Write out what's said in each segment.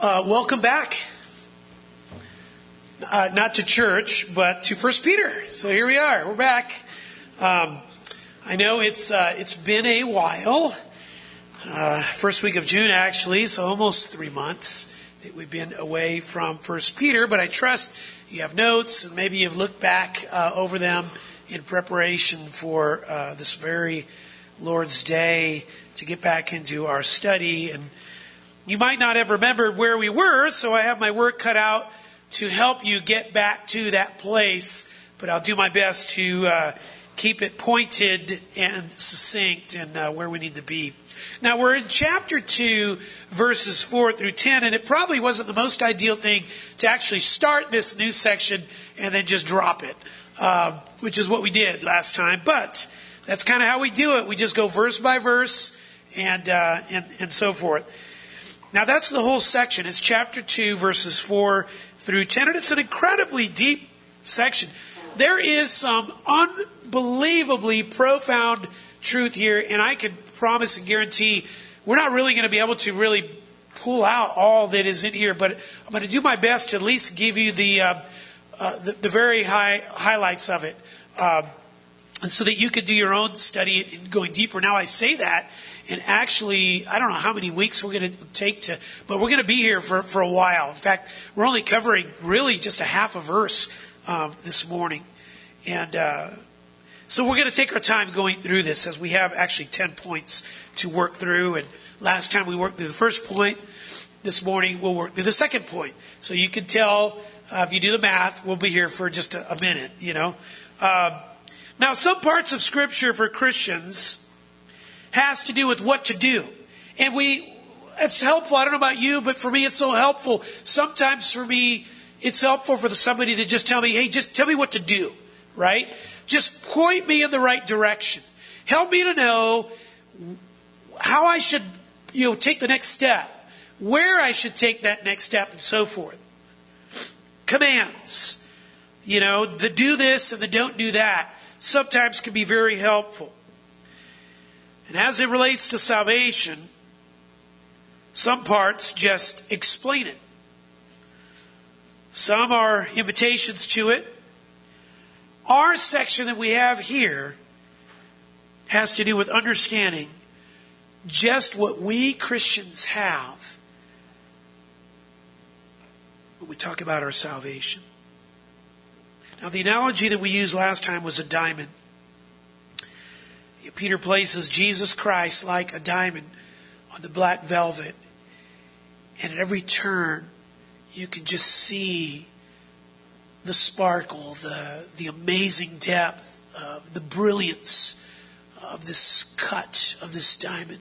Uh, welcome back. Uh, not to church, but to First Peter. So here we are. We're back. Um, I know it's uh, it's been a while. Uh, first week of June, actually, so almost three months that we've been away from First Peter. But I trust you have notes and maybe you've looked back uh, over them in preparation for uh, this very Lord's Day to get back into our study and you might not have remembered where we were, so I have my work cut out to help you get back to that place, but I'll do my best to uh, keep it pointed and succinct and uh, where we need to be. Now we're in chapter 2, verses 4 through 10, and it probably wasn't the most ideal thing to actually start this new section and then just drop it, uh, which is what we did last time, but that's kind of how we do it. We just go verse by verse and, uh, and, and so forth. Now that's the whole section. It's chapter 2, verses 4 through 10, and it's an incredibly deep section. There is some unbelievably profound truth here, and I can promise and guarantee we're not really going to be able to really pull out all that is in here, but I'm going to do my best to at least give you the, uh, uh, the, the, very high highlights of it. Uh, and so that you could do your own study and going deeper. Now I say that, and actually, I don't know how many weeks we're going to take to, but we're going to be here for, for a while. In fact, we're only covering really just a half a verse um, this morning. And uh, so we're going to take our time going through this as we have actually 10 points to work through. And last time we worked through the first point. This morning we'll work through the second point. So you can tell, uh, if you do the math, we'll be here for just a, a minute, you know. Uh, now, some parts of Scripture for Christians has to do with what to do. And we, it's helpful. I don't know about you, but for me, it's so helpful. Sometimes for me, it's helpful for somebody to just tell me, hey, just tell me what to do, right? Just point me in the right direction. Help me to know how I should, you know, take the next step, where I should take that next step, and so forth. Commands, you know, the do this and the don't do that sometimes can be very helpful. And as it relates to salvation, some parts just explain it. Some are invitations to it. Our section that we have here has to do with understanding just what we Christians have when we talk about our salvation. Now, the analogy that we used last time was a diamond. Peter places Jesus Christ like a diamond on the black velvet. And at every turn, you can just see the sparkle, the, the amazing depth, uh, the brilliance of this cut of this diamond.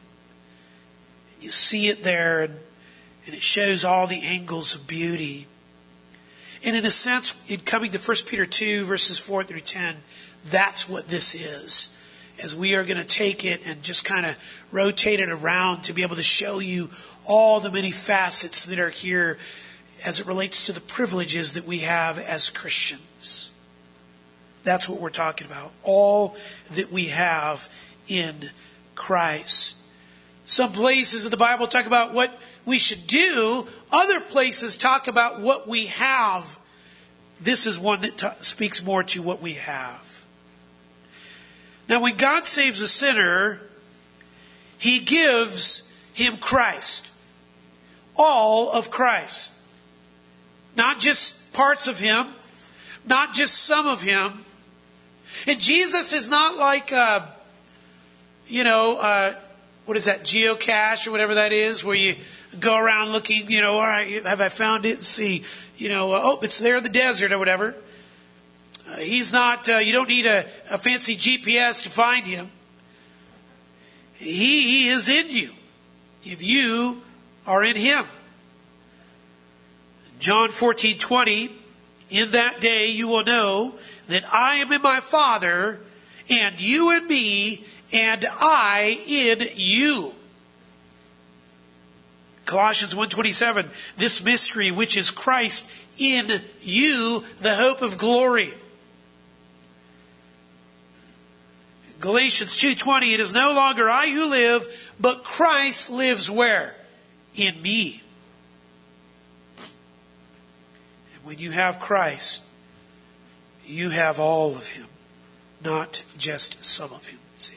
You see it there, and, and it shows all the angles of beauty. And in a sense, in coming to 1 Peter 2, verses 4 through 10, that's what this is as we are going to take it and just kind of rotate it around to be able to show you all the many facets that are here as it relates to the privileges that we have as Christians. That's what we're talking about. All that we have in Christ. Some places in the Bible talk about what we should do. Other places talk about what we have. This is one that speaks more to what we have. Now, when God saves a sinner, He gives him Christ. All of Christ. Not just parts of Him, not just some of Him. And Jesus is not like, uh, you know, uh, what is that, geocache or whatever that is, where you go around looking, you know, all right, have I found it? And See, you know, oh, it's there in the desert or whatever. Uh, he's not, uh, you don't need a, a, fancy GPS to find him. He is in you if you are in him. John 14, 20, in that day you will know that I am in my Father, and you in me, and I in you. Colossians 1:27 This mystery which is Christ in you the hope of glory. Galatians 2:20 it is no longer I who live but Christ lives where? In me. And when you have Christ, you have all of Him, not just some of Him. See?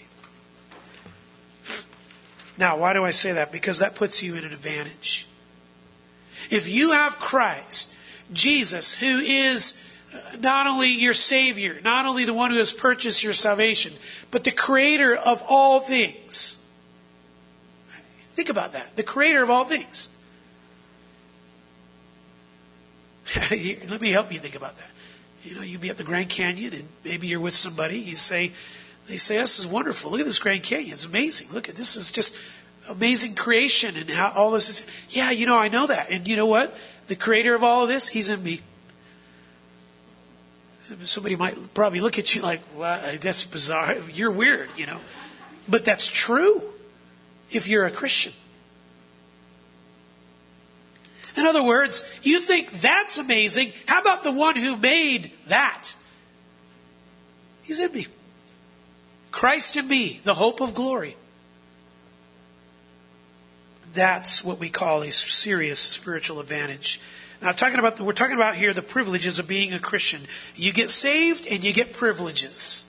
Now, why do I say that? Because that puts you in an advantage. If you have Christ, Jesus, who is not only your Savior, not only the one who has purchased your salvation, but the Creator of all things. Think about that. The Creator of all things. Let me help you think about that. You know, you'd be at the Grand Canyon and maybe you're with somebody. You say, they say, "This is wonderful. Look at this Grand Canyon. It's amazing. Look at this is just amazing creation and how all this is." Yeah, you know, I know that. And you know what? The creator of all of this, he's in me. Somebody might probably look at you like, "Well, that's bizarre. You're weird," you know. But that's true if you're a Christian. In other words, you think that's amazing. How about the one who made that? He's in me. Christ in me, the hope of glory. That's what we call a serious spiritual advantage. Now, talking about, we're talking about here the privileges of being a Christian. You get saved and you get privileges.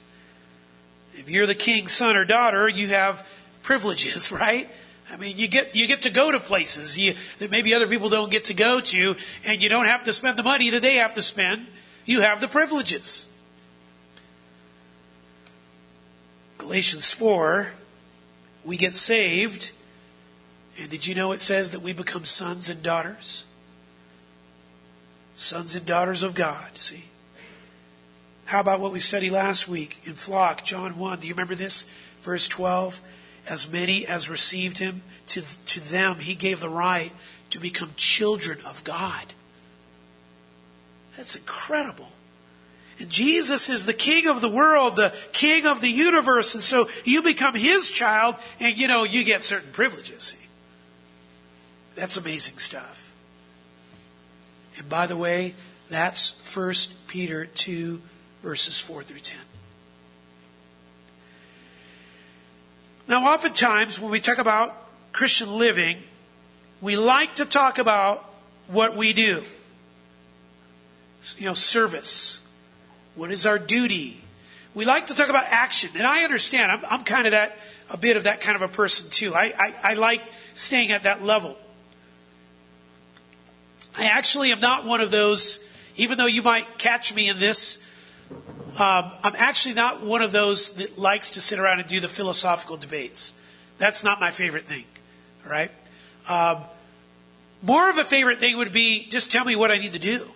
If you're the king's son or daughter, you have privileges, right? I mean, you get you get to go to places you, that maybe other people don't get to go to, and you don't have to spend the money that they have to spend. You have the privileges. Galatians four, we get saved, and did you know it says that we become sons and daughters? Sons and daughters of God. See. How about what we studied last week in Flock, John 1? Do you remember this? Verse 12 as many as received him, to, to them he gave the right to become children of God. That's incredible. And Jesus is the king of the world, the king of the universe, and so you become his child, and you know, you get certain privileges. That's amazing stuff. And by the way, that's 1 Peter 2, verses 4 through 10. Now, oftentimes when we talk about Christian living, we like to talk about what we do. You know, service. What is our duty? We like to talk about action. And I understand. I'm, I'm kind of that, a bit of that kind of a person too. I, I, I like staying at that level. I actually am not one of those, even though you might catch me in this, um, I'm actually not one of those that likes to sit around and do the philosophical debates. That's not my favorite thing. All right. Um, more of a favorite thing would be just tell me what I need to do.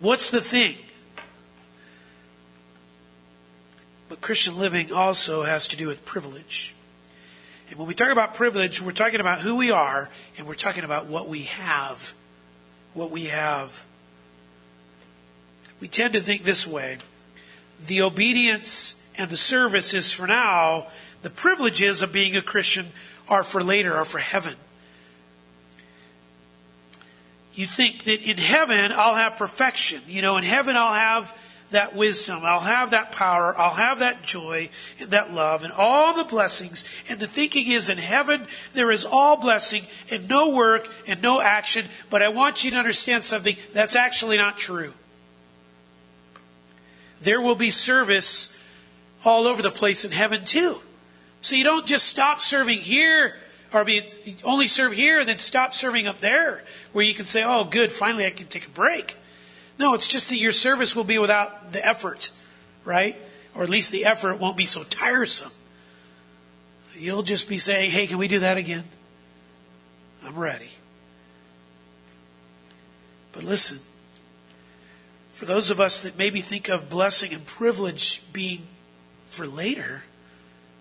What's the thing? But Christian living also has to do with privilege. And when we talk about privilege, we're talking about who we are and we're talking about what we have. What we have. We tend to think this way the obedience and the service is for now. The privileges of being a Christian are for later, are for heaven. You think that in heaven I'll have perfection. You know, in heaven I'll have that wisdom. I'll have that power. I'll have that joy and that love and all the blessings. And the thinking is in heaven there is all blessing and no work and no action. But I want you to understand something that's actually not true there will be service all over the place in heaven too. So you don't just stop serving here or be only serve here and then stop serving up there where you can say, "Oh, good, finally I can take a break." No, it's just that your service will be without the effort, right? Or at least the effort won't be so tiresome. You'll just be saying, "Hey, can we do that again?" I'm ready. But listen, for those of us that maybe think of blessing and privilege being for later,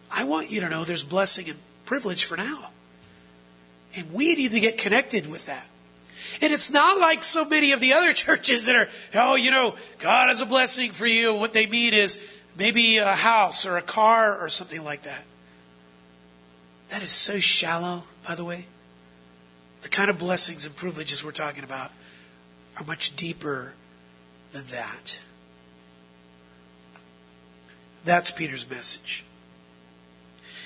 I want you to know there's blessing and privilege for now. And we need to get connected with that. And it's not like so many of the other churches that are, oh, you know, God has a blessing for you. What they mean is maybe a house or a car or something like that. That is so shallow, by the way. The kind of blessings and privileges we're talking about are much deeper than that. That's Peter's message.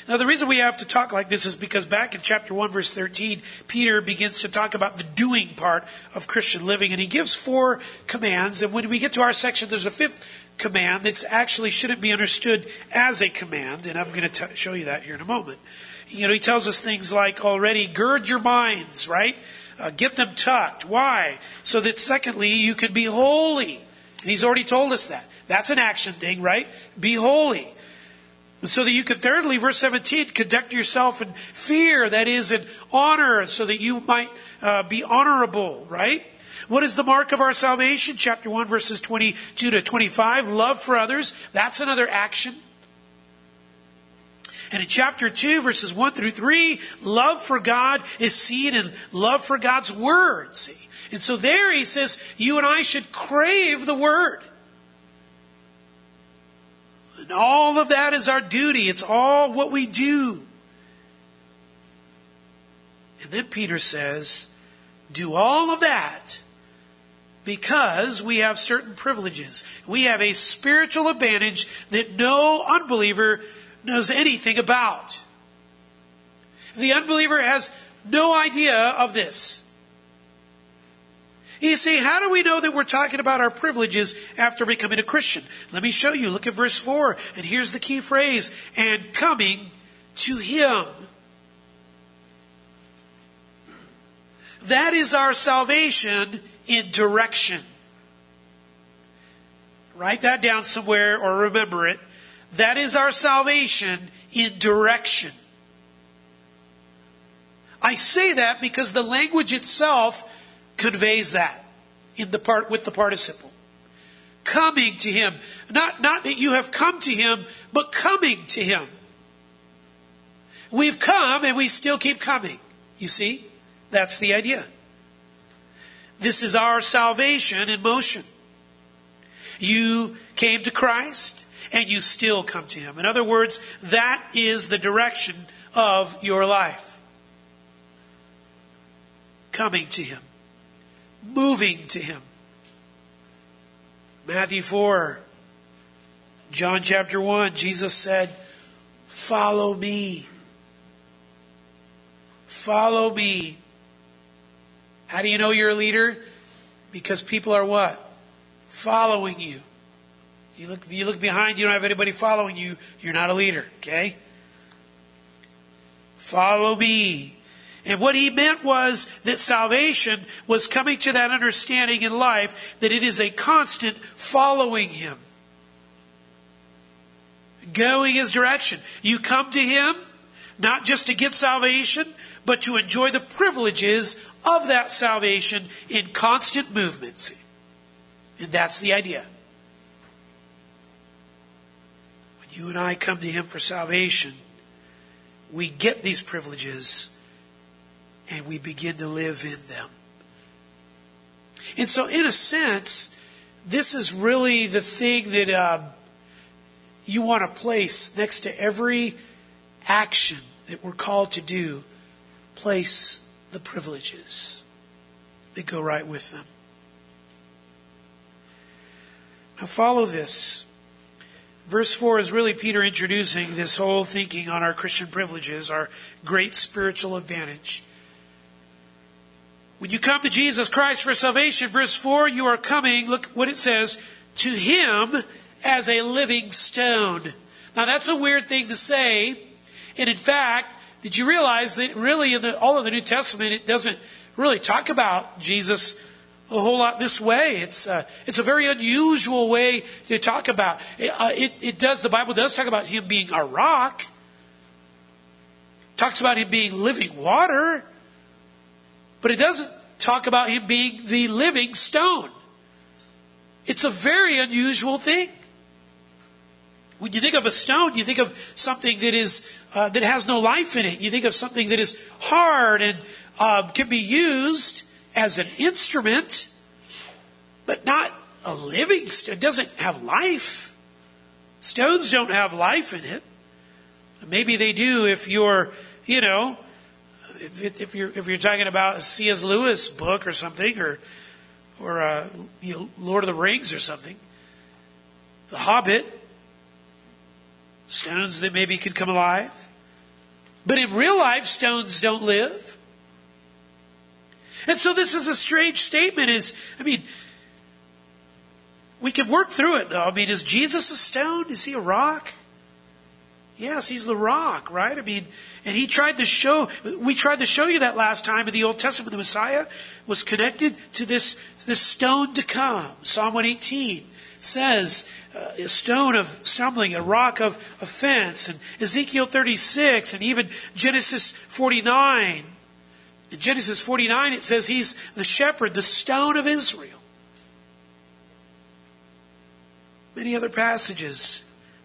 Now, the reason we have to talk like this is because back in chapter 1, verse 13, Peter begins to talk about the doing part of Christian living, and he gives four commands. And when we get to our section, there's a fifth command that actually shouldn't be understood as a command, and I'm going to show you that here in a moment. You know, he tells us things like already, gird your minds, right? Uh, get them tucked. Why? So that secondly, you can be holy. And he's already told us that. That's an action thing, right? Be holy. So that you can, thirdly, verse 17, conduct yourself in fear, that is, in honor, so that you might uh, be honorable, right? What is the mark of our salvation? Chapter 1, verses 22 to 25. Love for others. That's another action. And in chapter 2, verses 1 through 3, love for God is seen in love for God's Word. See? And so there he says, you and I should crave the Word. All of that is our duty. It's all what we do. And then Peter says, do all of that because we have certain privileges. We have a spiritual advantage that no unbeliever knows anything about. The unbeliever has no idea of this. You see, how do we know that we're talking about our privileges after becoming a Christian? Let me show you. Look at verse 4, and here's the key phrase and coming to Him. That is our salvation in direction. Write that down somewhere or remember it. That is our salvation in direction. I say that because the language itself conveys that in the part with the participle. Coming to him. Not, not that you have come to him, but coming to him. We've come and we still keep coming. You see? That's the idea. This is our salvation in motion. You came to Christ and you still come to Him. In other words, that is the direction of your life. Coming to Him moving to Him. Matthew 4, John chapter 1, Jesus said, Follow me. Follow me. How do you know you're a leader? Because people are what? Following you. You look, you look behind, you don't have anybody following you, you're not a leader, okay? Follow me. And what he meant was that salvation was coming to that understanding in life that it is a constant following him. Going his direction. You come to him not just to get salvation, but to enjoy the privileges of that salvation in constant movement. And that's the idea. When you and I come to him for salvation, we get these privileges and we begin to live in them. And so, in a sense, this is really the thing that uh, you want to place next to every action that we're called to do. Place the privileges that go right with them. Now, follow this. Verse 4 is really Peter introducing this whole thinking on our Christian privileges, our great spiritual advantage. When you come to Jesus Christ for salvation, verse 4, you are coming, look what it says, to Him as a living stone. Now that's a weird thing to say. And in fact, did you realize that really in the, all of the New Testament, it doesn't really talk about Jesus a whole lot this way. It's uh, it's a very unusual way to talk about. It, uh, it, it does. The Bible does talk about him being a rock. Talks about him being living water. But it doesn't talk about him being the living stone. It's a very unusual thing. When you think of a stone, you think of something that is uh, that has no life in it. You think of something that is hard and uh, can be used as an instrument, but not a living stone. It doesn't have life. Stones don't have life in it. Maybe they do if you're, you know, if, if, you're if you're talking about a C.S. Lewis book or something, or or uh, you know, Lord of the Rings or something, The Hobbit, stones that maybe could come alive. But in real life, stones don't live. And so this is a strange statement is, I mean, we can work through it though. I mean, is Jesus a stone? Is he a rock? Yes, he's the rock, right? I mean, and he tried to show, we tried to show you that last time in the Old Testament, the Messiah was connected to this, this stone to come. Psalm 118 says, uh, a stone of stumbling, a rock of offense, and Ezekiel 36, and even Genesis 49. In Genesis 49, it says he's the shepherd, the stone of Israel. Many other passages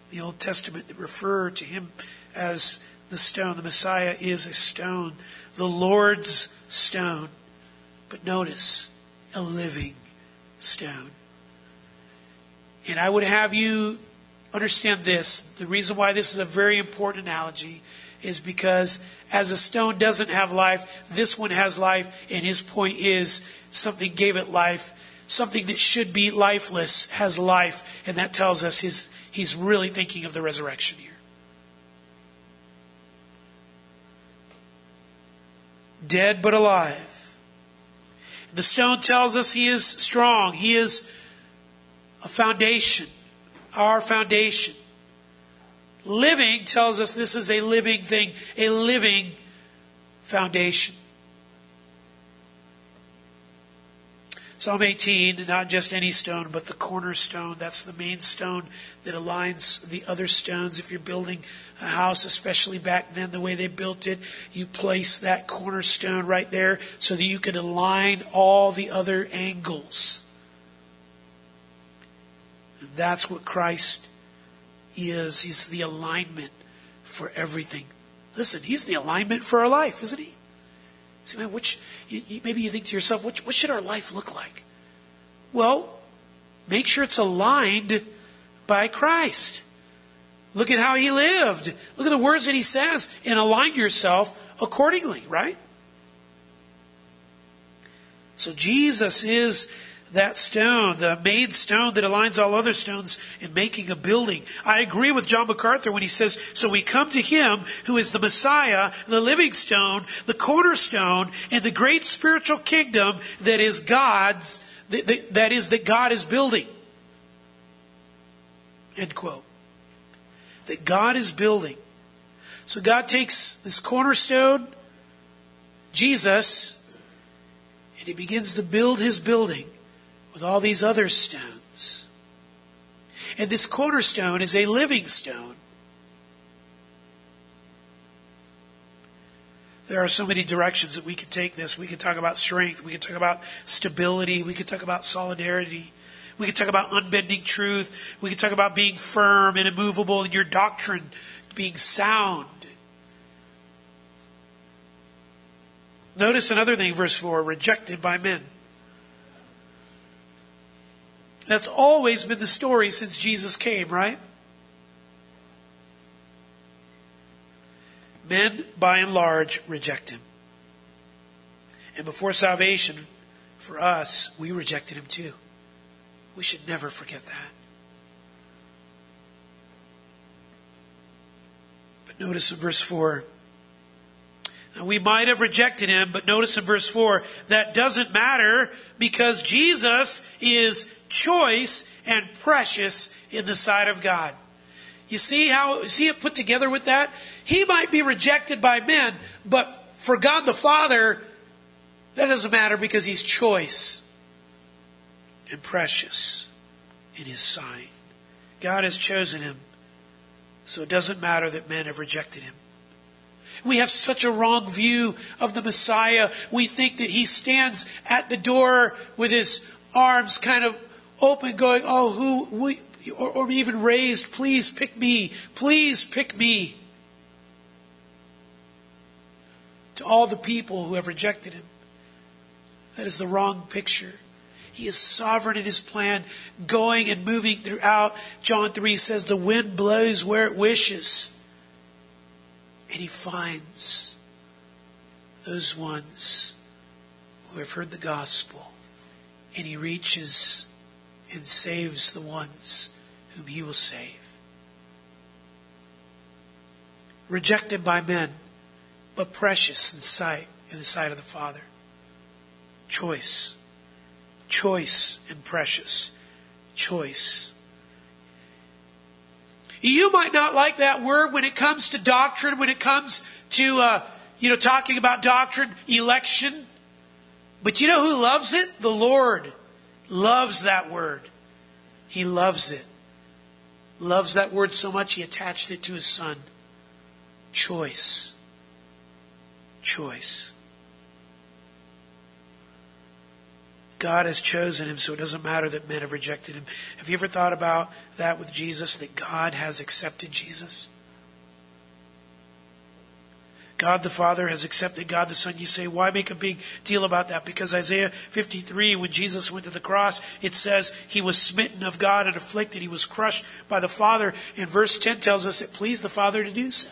in the Old Testament that refer to him as the stone. The Messiah is a stone, the Lord's stone. But notice, a living stone. And I would have you understand this. The reason why this is a very important analogy is because as a stone doesn't have life, this one has life, and his point is something gave it life something that should be lifeless has life, and that tells us he's, he's really thinking of the resurrection here. Dead but alive. The stone tells us he is strong. He is a foundation, our foundation. Living tells us this is a living thing, a living foundation. Psalm 18, not just any stone, but the cornerstone. That's the main stone that aligns the other stones. If you're building a house, especially back then, the way they built it, you place that cornerstone right there so that you can align all the other angles. And that's what Christ is. He's the alignment for everything. Listen, He's the alignment for our life, isn't He? See, man, which, you, you, maybe you think to yourself, what, what should our life look like? Well, make sure it's aligned by Christ. Look at how he lived. Look at the words that he says and align yourself accordingly, right? So Jesus is that stone, the main stone that aligns all other stones in making a building. I agree with John MacArthur when he says, so we come to him who is the Messiah, the living stone, the cornerstone, and the great spiritual kingdom that is God's, that is that God is building. End quote. That God is building. So God takes this cornerstone, Jesus, and he begins to build his building with all these other stones. And this cornerstone is a living stone. There are so many directions that we could take this. We could talk about strength. We could talk about stability. We could talk about solidarity. We could talk about unbending truth. We could talk about being firm and immovable in your doctrine, being sound. Notice another thing, verse 4 rejected by men. That's always been the story since Jesus came, right? Men, by and large, reject him. And before salvation, for us, we rejected him too. We should never forget that. But notice in verse 4 we might have rejected him, but notice in verse 4, that doesn't matter because Jesus is choice and precious in the sight of God. You see how, see it put together with that? He might be rejected by men, but for God the Father, that doesn't matter because he's choice and precious in his sight. God has chosen him, so it doesn't matter that men have rejected him. We have such a wrong view of the Messiah. We think that he stands at the door with his arms kind of open, going, Oh, who, we, or, or even raised, please pick me, please pick me. To all the people who have rejected him. That is the wrong picture. He is sovereign in his plan, going and moving throughout. John 3 says, The wind blows where it wishes and he finds those ones who have heard the gospel and he reaches and saves the ones whom he will save. Rejected by men, but precious in sight in the sight of the Father. Choice. Choice and precious. Choice. You might not like that word when it comes to doctrine, when it comes to, uh, you know, talking about doctrine, election. But you know who loves it? The Lord loves that word. He loves it. Loves that word so much he attached it to his son. Choice. Choice. God has chosen him, so it doesn't matter that men have rejected him. Have you ever thought about that with Jesus, that God has accepted Jesus? God the Father has accepted God the Son. You say, why make a big deal about that? Because Isaiah 53, when Jesus went to the cross, it says he was smitten of God and afflicted. He was crushed by the Father. And verse 10 tells us it pleased the Father to do so.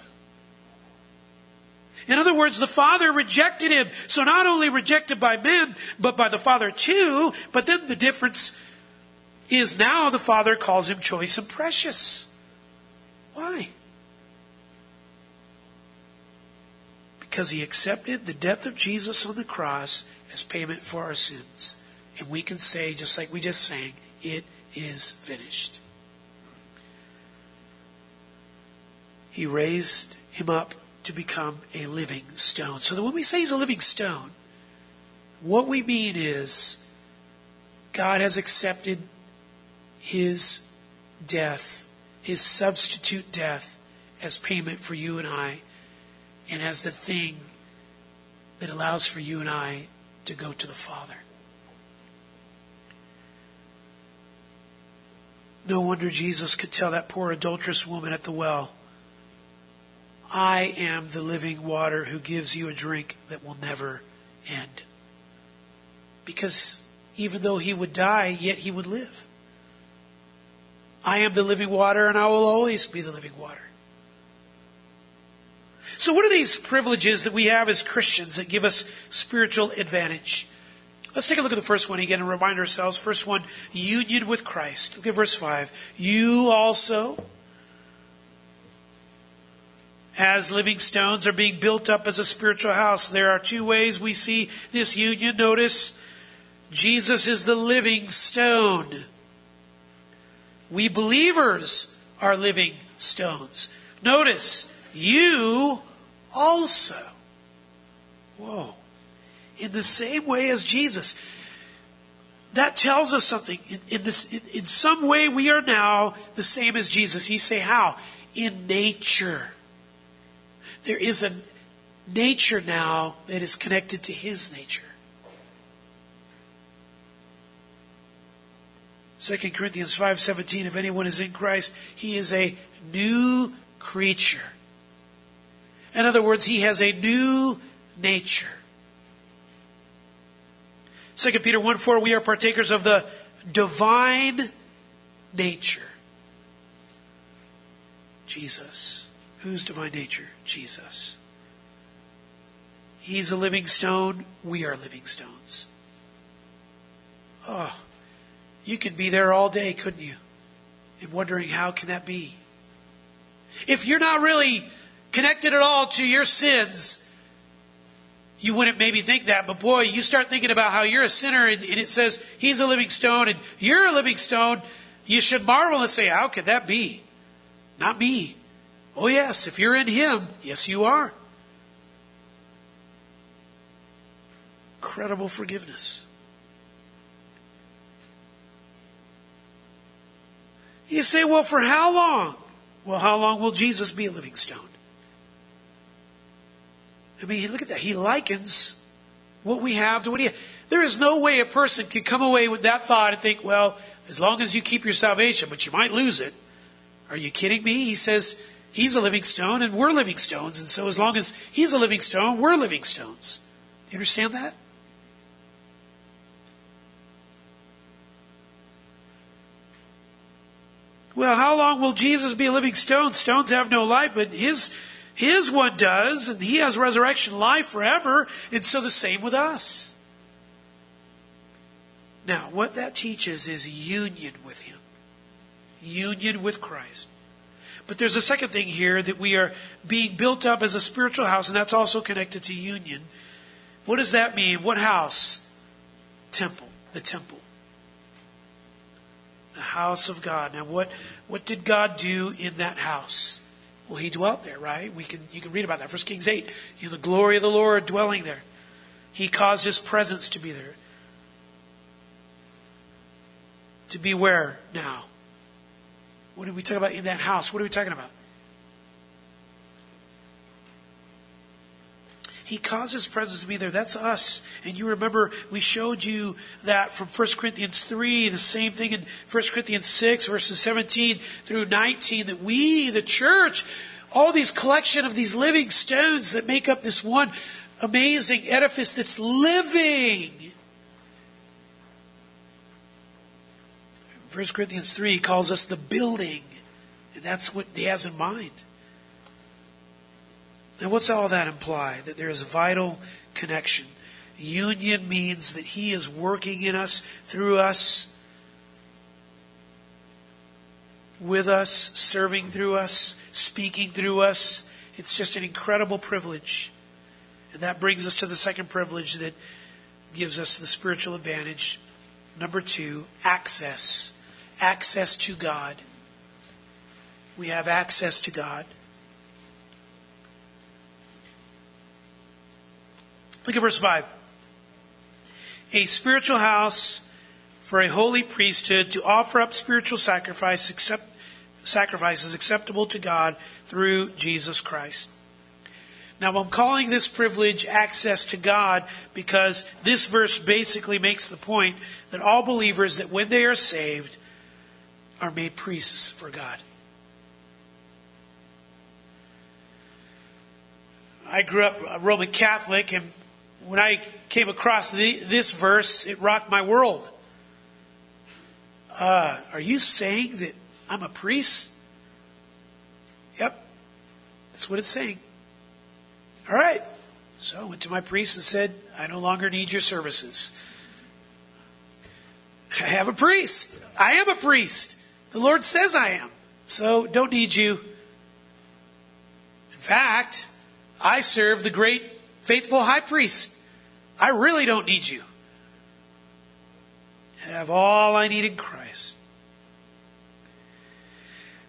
In other words, the Father rejected him. So not only rejected by men, but by the Father too. But then the difference is now the Father calls him choice and precious. Why? Because he accepted the death of Jesus on the cross as payment for our sins. And we can say, just like we just sang, it is finished. He raised him up to become a living stone. So that when we say he's a living stone, what we mean is God has accepted his death, his substitute death, as payment for you and I, and as the thing that allows for you and I to go to the Father. No wonder Jesus could tell that poor adulterous woman at the well I am the living water who gives you a drink that will never end. Because even though he would die, yet he would live. I am the living water and I will always be the living water. So what are these privileges that we have as Christians that give us spiritual advantage? Let's take a look at the first one again and remind ourselves. First one, union with Christ. Look at verse 5. You also, as living stones are being built up as a spiritual house. There are two ways we see this union. Notice, Jesus is the living stone. We believers are living stones. Notice, you also. Whoa. In the same way as Jesus. That tells us something. In, in this, in, in some way, we are now the same as Jesus. You say, how? In nature. There is a nature now that is connected to his nature. 2 Corinthians 5:17 if anyone is in Christ he is a new creature. In other words he has a new nature. 2 Peter 1 4 we are partakers of the divine nature. Jesus. Whose divine nature? Jesus. He's a living stone. We are living stones. Oh, you could be there all day, couldn't you? And wondering how can that be? If you're not really connected at all to your sins, you wouldn't maybe think that, but boy, you start thinking about how you're a sinner and, and it says he's a living stone and you're a living stone, you should marvel and say, how could that be? Not me. Oh, yes, if you're in Him, yes, you are. Incredible forgiveness. You say, well, for how long? Well, how long will Jesus be a living stone? I mean, look at that. He likens what we have to what he has. There is no way a person can come away with that thought and think, well, as long as you keep your salvation, but you might lose it. Are you kidding me? He says, He's a living stone and we're living stones. And so as long as he's a living stone, we're living stones. Do you understand that? Well, how long will Jesus be a living stone? Stones have no life, but his, his one does, and he has resurrection life forever, and so the same with us. Now, what that teaches is union with him. Union with Christ. But there's a second thing here that we are being built up as a spiritual house, and that's also connected to union. What does that mean? What house? Temple. The temple. The house of God. Now what, what did God do in that house? Well, he dwelt there, right? We can, you can read about that. First Kings 8. You know, the glory of the Lord dwelling there. He caused his presence to be there. To be where now? What are we talking about in that house? What are we talking about? He caused his presence to be there. That's us. And you remember we showed you that from 1 Corinthians 3, the same thing in 1 Corinthians 6, verses 17 through 19, that we, the church, all these collection of these living stones that make up this one amazing edifice that's living. 1 Corinthians 3 calls us the building. And that's what he has in mind. Now, what's all that imply? That there is a vital connection. Union means that He is working in us, through us, with us, serving through us, speaking through us. It's just an incredible privilege. And that brings us to the second privilege that gives us the spiritual advantage. Number two, access. Access to God. We have access to God. Look at verse 5. A spiritual house for a holy priesthood to offer up spiritual sacrifice, accept, sacrifices acceptable to God through Jesus Christ. Now, I'm calling this privilege access to God because this verse basically makes the point that all believers, that when they are saved, are made priests for God. I grew up a Roman Catholic, and when I came across the, this verse, it rocked my world. Uh, are you saying that I'm a priest? Yep. That's what it's saying. All right. So I went to my priest and said, I no longer need your services. I have a priest. I am a priest. The Lord says I am. So don't need you. In fact, I serve the great faithful high priest. I really don't need you. I have all I need in Christ.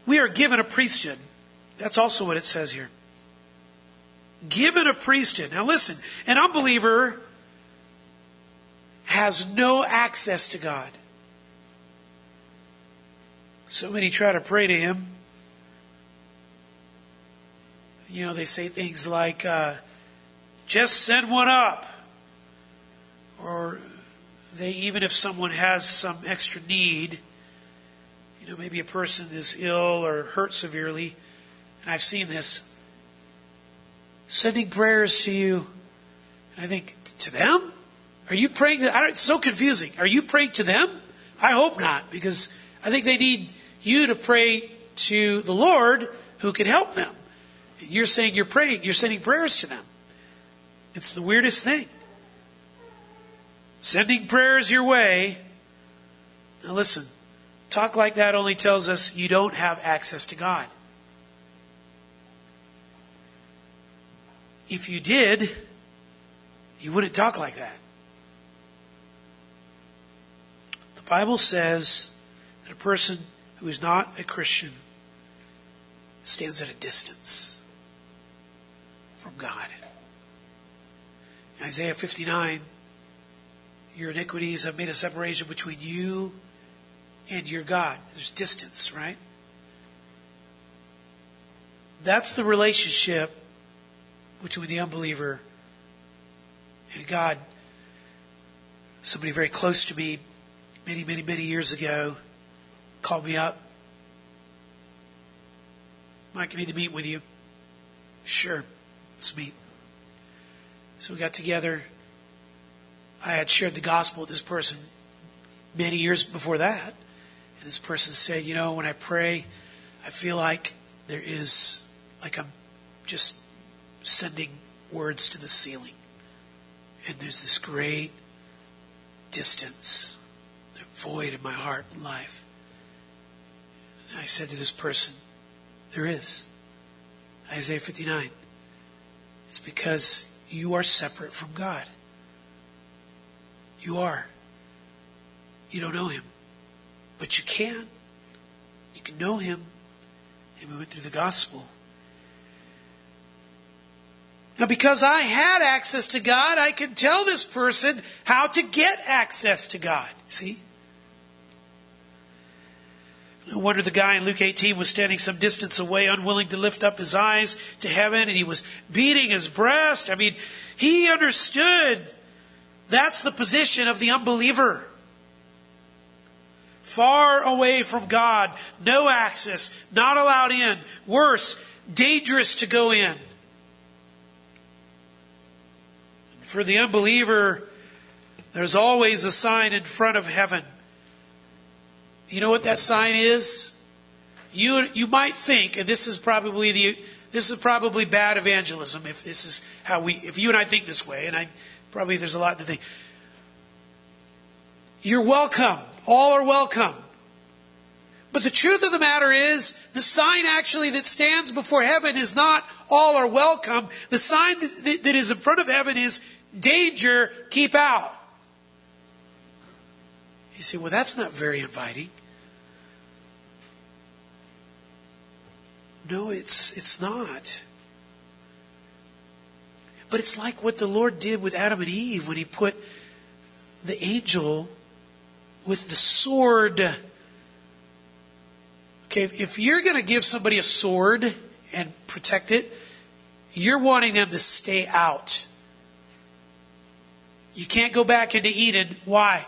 We are given a priesthood. That's also what it says here. Given a priesthood. Now listen, an unbeliever has no access to God. So many try to pray to Him. You know, they say things like, uh, just send one up. Or they, even if someone has some extra need, you know, maybe a person is ill or hurt severely, and I've seen this, sending prayers to you, and I think, to them? Are you praying? To, it's so confusing. Are you praying to them? I hope not, because I think they need you to pray to the Lord who can help them. You're saying you're praying, you're sending prayers to them. It's the weirdest thing. Sending prayers your way. Now listen, talk like that only tells us you don't have access to God. If you did, you wouldn't talk like that. The Bible says that a person who is not a Christian stands at a distance from God. Isaiah 59, your iniquities have made a separation between you and your God. There's distance, right? That's the relationship between the unbeliever and God. Somebody very close to me many, many, many years ago called me up. Mike, I need to meet with you. Sure, let's meet. So we got together. I had shared the gospel with this person many years before that. And this person said, You know, when I pray, I feel like there is, like I'm just sending words to the ceiling. And there's this great distance, the void in my heart and life. And I said to this person, There is. Isaiah 59. It's because you are separate from God. You are. You don't know Him. But you can. You can know Him. And we went through the gospel. Now, because I had access to God, I could tell this person how to get access to God. See? No wonder the guy in Luke 18 was standing some distance away, unwilling to lift up his eyes to heaven, and he was beating his breast. I mean, he understood that's the position of the unbeliever. Far away from God, no access, not allowed in, worse, dangerous to go in. For the unbeliever, there's always a sign in front of heaven. You know what that sign is? You, you might think, and this is probably the, this is probably bad evangelism if this is how we, if you and I think this way, and I, probably there's a lot to think. You're welcome. All are welcome. But the truth of the matter is, the sign actually that stands before heaven is not all are welcome. The sign that, that is in front of heaven is danger, keep out. You say, well, that's not very inviting. No, it's, it's not. But it's like what the Lord did with Adam and Eve when he put the angel with the sword. Okay, if you're going to give somebody a sword and protect it, you're wanting them to stay out. You can't go back into Eden. Why?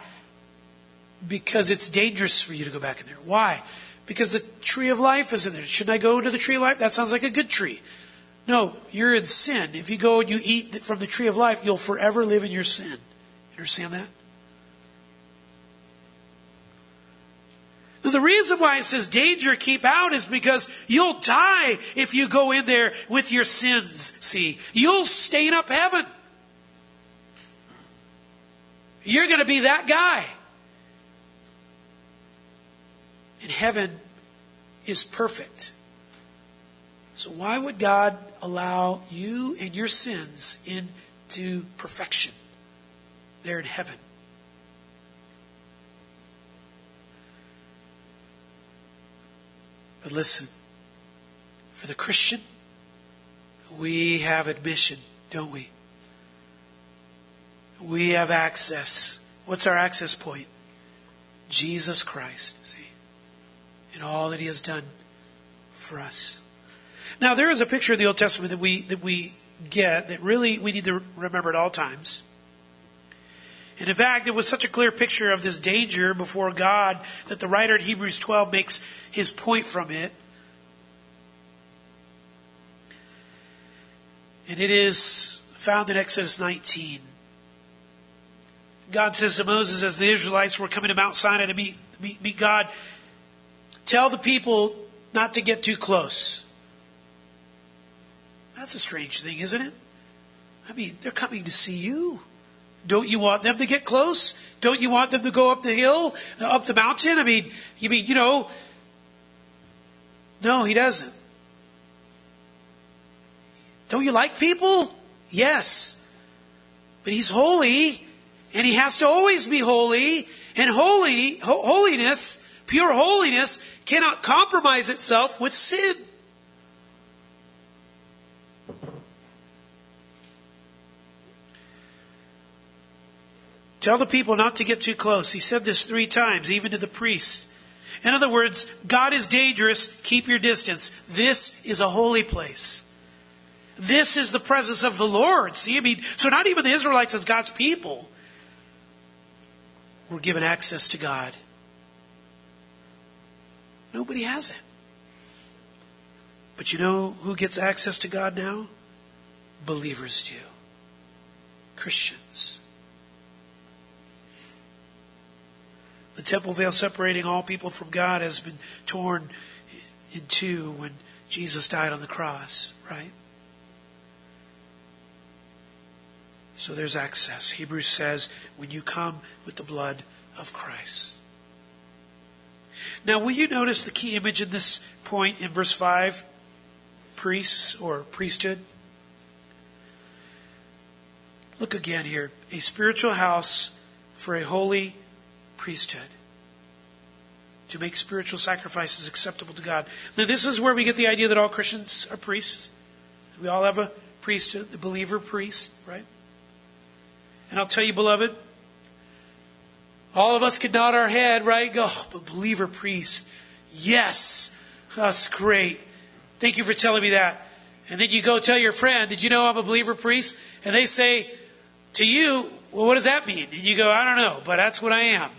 Because it's dangerous for you to go back in there. Why? Because the tree of life is in there. Shouldn't I go to the tree of life? That sounds like a good tree. No, you're in sin. If you go and you eat from the tree of life, you'll forever live in your sin. You understand that? Now, the reason why it says danger, keep out is because you'll die if you go in there with your sins. See, you'll stain up heaven. You're going to be that guy. And heaven is perfect. So why would God allow you and your sins into perfection there in heaven? But listen, for the Christian, we have admission, don't we? We have access. What's our access point? Jesus Christ, see, all that He has done for us. Now, there is a picture of the Old Testament that we that we get that really we need to remember at all times. And in fact, it was such a clear picture of this danger before God that the writer in Hebrews 12 makes his point from it. And it is found in Exodus 19. God says to Moses as the Israelites were coming to Mount Sinai to meet, meet, meet God, tell the people not to get too close. That's a strange thing, isn't it? I mean, they're coming to see you. Don't you want them to get close? Don't you want them to go up the hill, uh, up the mountain? I mean, you mean, you know, no, he doesn't. Don't you like people? Yes. But he's holy and he has to always be holy. And holy, holiness, pure holiness, cannot compromise itself with sin. Tell the people not to get too close. He said this three times, even to the priests. In other words, God is dangerous, keep your distance. This is a holy place. This is the presence of the Lord. See, I mean, so not even the Israelites as God's people were given access to God. Nobody has it. But you know who gets access to God now? Believers do. Christians. The temple veil separating all people from God has been torn in two when Jesus died on the cross, right? So there's access. Hebrews says, when you come with the blood of Christ. Now, will you notice the key image in this point in verse 5? priests or priesthood. Look again here. A spiritual house for a holy priesthood. To make spiritual sacrifices acceptable to God. Now, this is where we get the idea that all Christians are priests. We all have a priesthood, the believer priest, right? And I'll tell you, beloved, all of us could nod our head, right? Go, oh, but believer priest. Yes, that's great. Thank you for telling me that. And then you go tell your friend, Did you know I'm a believer priest? And they say to you, Well, what does that mean? And you go, I don't know, but that's what I am.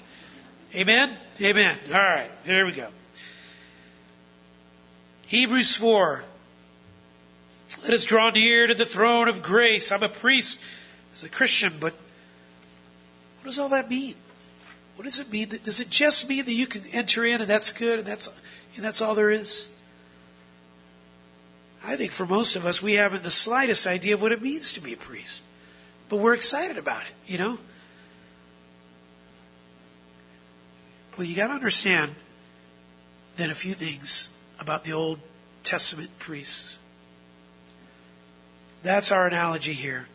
Amen? Amen. All right, here we go. Hebrews 4. Let us draw near to the throne of grace. I'm a priest as a Christian, but what does all that mean? What does it mean? Does it just mean that you can enter in and that's good and that's, and that's all there is? I think for most of us, we haven't the slightest idea of what it means to be a priest. But we're excited about it, you know? Well, you got to understand then a few things about the Old Testament priests. That's our analogy here.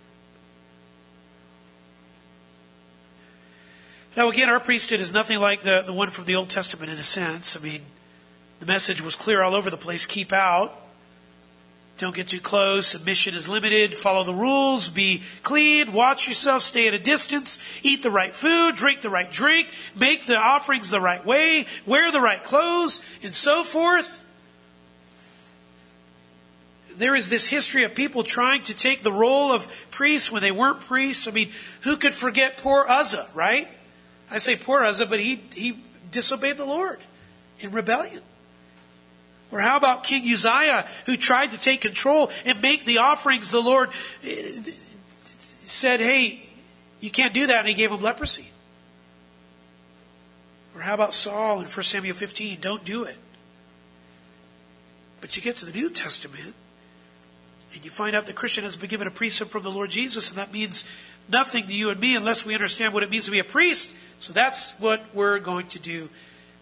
Now, again, our priesthood is nothing like the, the one from the Old Testament in a sense. I mean, the message was clear all over the place keep out. Don't get too close. Submission is limited. Follow the rules. Be clean. Watch yourself. Stay at a distance. Eat the right food. Drink the right drink. Make the offerings the right way. Wear the right clothes. And so forth. There is this history of people trying to take the role of priests when they weren't priests. I mean, who could forget poor Uzzah, right? I say poor Uzzah, but he, he disobeyed the Lord in rebellion. Or how about King Uzziah, who tried to take control and make the offerings the Lord eh, said, hey, you can't do that, and he gave him leprosy. Or how about Saul in 1 Samuel 15? Don't do it. But you get to the New Testament, and you find out the Christian has been given a priesthood from the Lord Jesus, and that means nothing to you and me unless we understand what it means to be a priest. So that's what we're going to do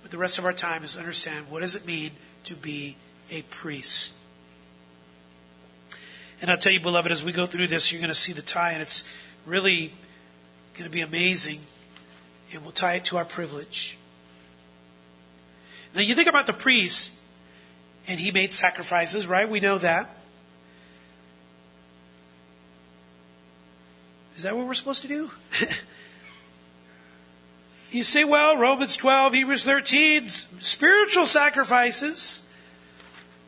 with the rest of our time is understand what does it mean to be a priest. And I'll tell you, beloved, as we go through this, you're going to see the tie, and it's really going to be amazing. And we'll tie it to our privilege. Now, you think about the priest, and he made sacrifices, right? We know that. Is that what we're supposed to do? you say, well, Romans 12, Hebrews 13, spiritual sacrifices.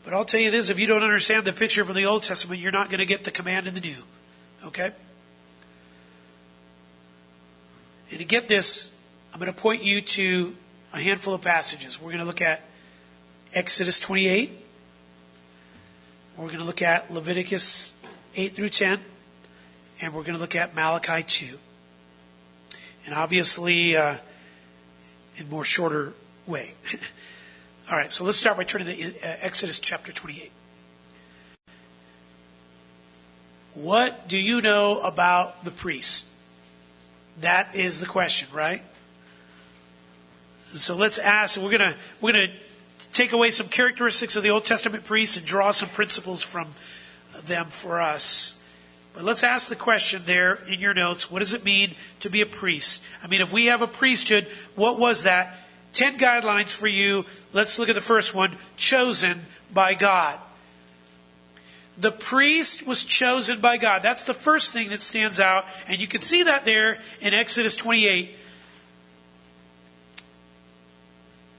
But I'll tell you this if you don't understand the picture from the Old Testament, you're not going to get the command in the New. Okay? And to get this, I'm going to point you to a handful of passages. We're going to look at Exodus 28. We're going to look at Leviticus 8 through 10 and we're going to look at Malachi 2. And obviously, uh, more shorter way. All right, so let's start by turning to uh, Exodus chapter 28. What do you know about the priest? That is the question, right? So let's ask. We're gonna we're gonna take away some characteristics of the Old Testament priests and draw some principles from them for us. But let's ask the question there in your notes what does it mean to be a priest? I mean, if we have a priesthood, what was that? Ten guidelines for you. Let's look at the first one chosen by God. The priest was chosen by God. That's the first thing that stands out. And you can see that there in Exodus 28.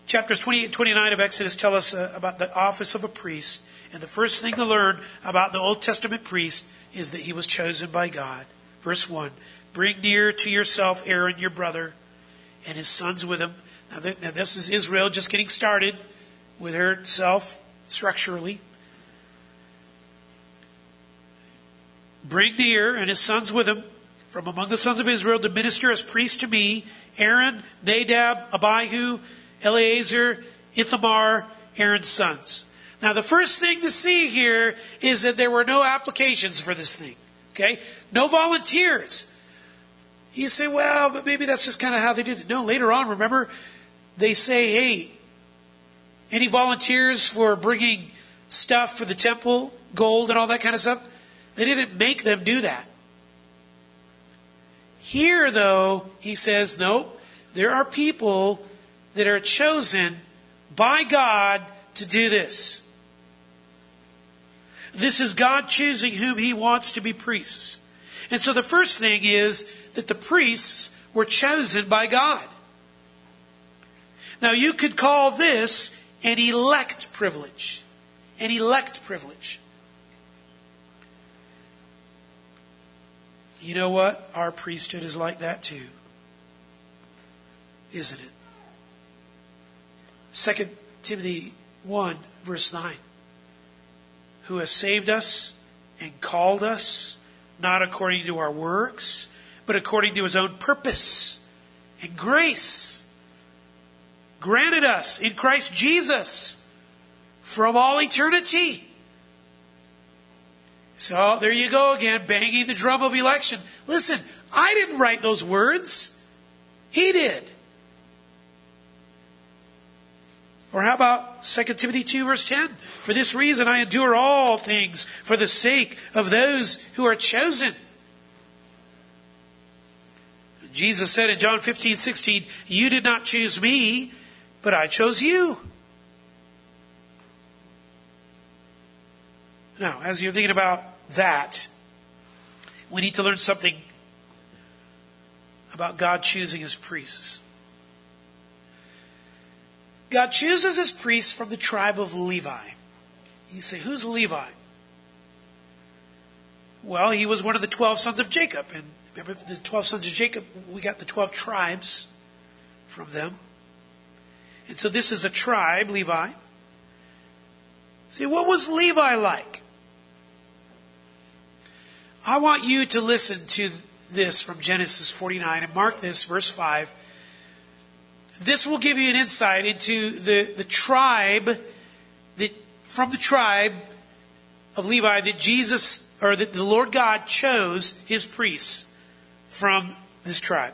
Chapters 28 and 29 of Exodus tell us uh, about the office of a priest. And the first thing to learn about the Old Testament priest is that he was chosen by God. Verse 1 Bring near to yourself Aaron, your brother, and his sons with him. Now, this is Israel just getting started with herself structurally. Bring near and his sons with him from among the sons of Israel to minister as priests to me Aaron, Nadab, Abihu, Eleazar, Ithamar, Aaron's sons. Now, the first thing to see here is that there were no applications for this thing. Okay? No volunteers. You say, well, but maybe that's just kind of how they did it. No, later on, remember, they say, hey, any volunteers for bringing stuff for the temple? gold and all that kind of stuff. They didn't make them do that. Here, though, he says, nope, there are people that are chosen by God to do this. This is God choosing whom he wants to be priests. And so the first thing is that the priests were chosen by God. Now you could call this an elect privilege. An elect privilege. You know what? Our priesthood is like that too. Isn't it? 2 Timothy 1, verse 9. Who has saved us and called us, not according to our works, but according to his own purpose and grace granted us in Christ Jesus from all eternity. So there you go again, banging the drum of election. Listen, I didn't write those words. He did. Or how about 2 Timothy 2 verse 10? For this reason I endure all things for the sake of those who are chosen. Jesus said in John 15, 16, You did not choose me, but I chose you. Now, as you're thinking about that, we need to learn something about God choosing his priests. God chooses his priests from the tribe of Levi. You say, who's Levi? Well, he was one of the 12 sons of Jacob. And remember, the 12 sons of Jacob, we got the 12 tribes from them. And so this is a tribe, Levi. See, what was Levi like? I want you to listen to this from Genesis 49 and mark this, verse 5. This will give you an insight into the, the tribe that, from the tribe of Levi that Jesus, or that the Lord God chose his priests from this tribe.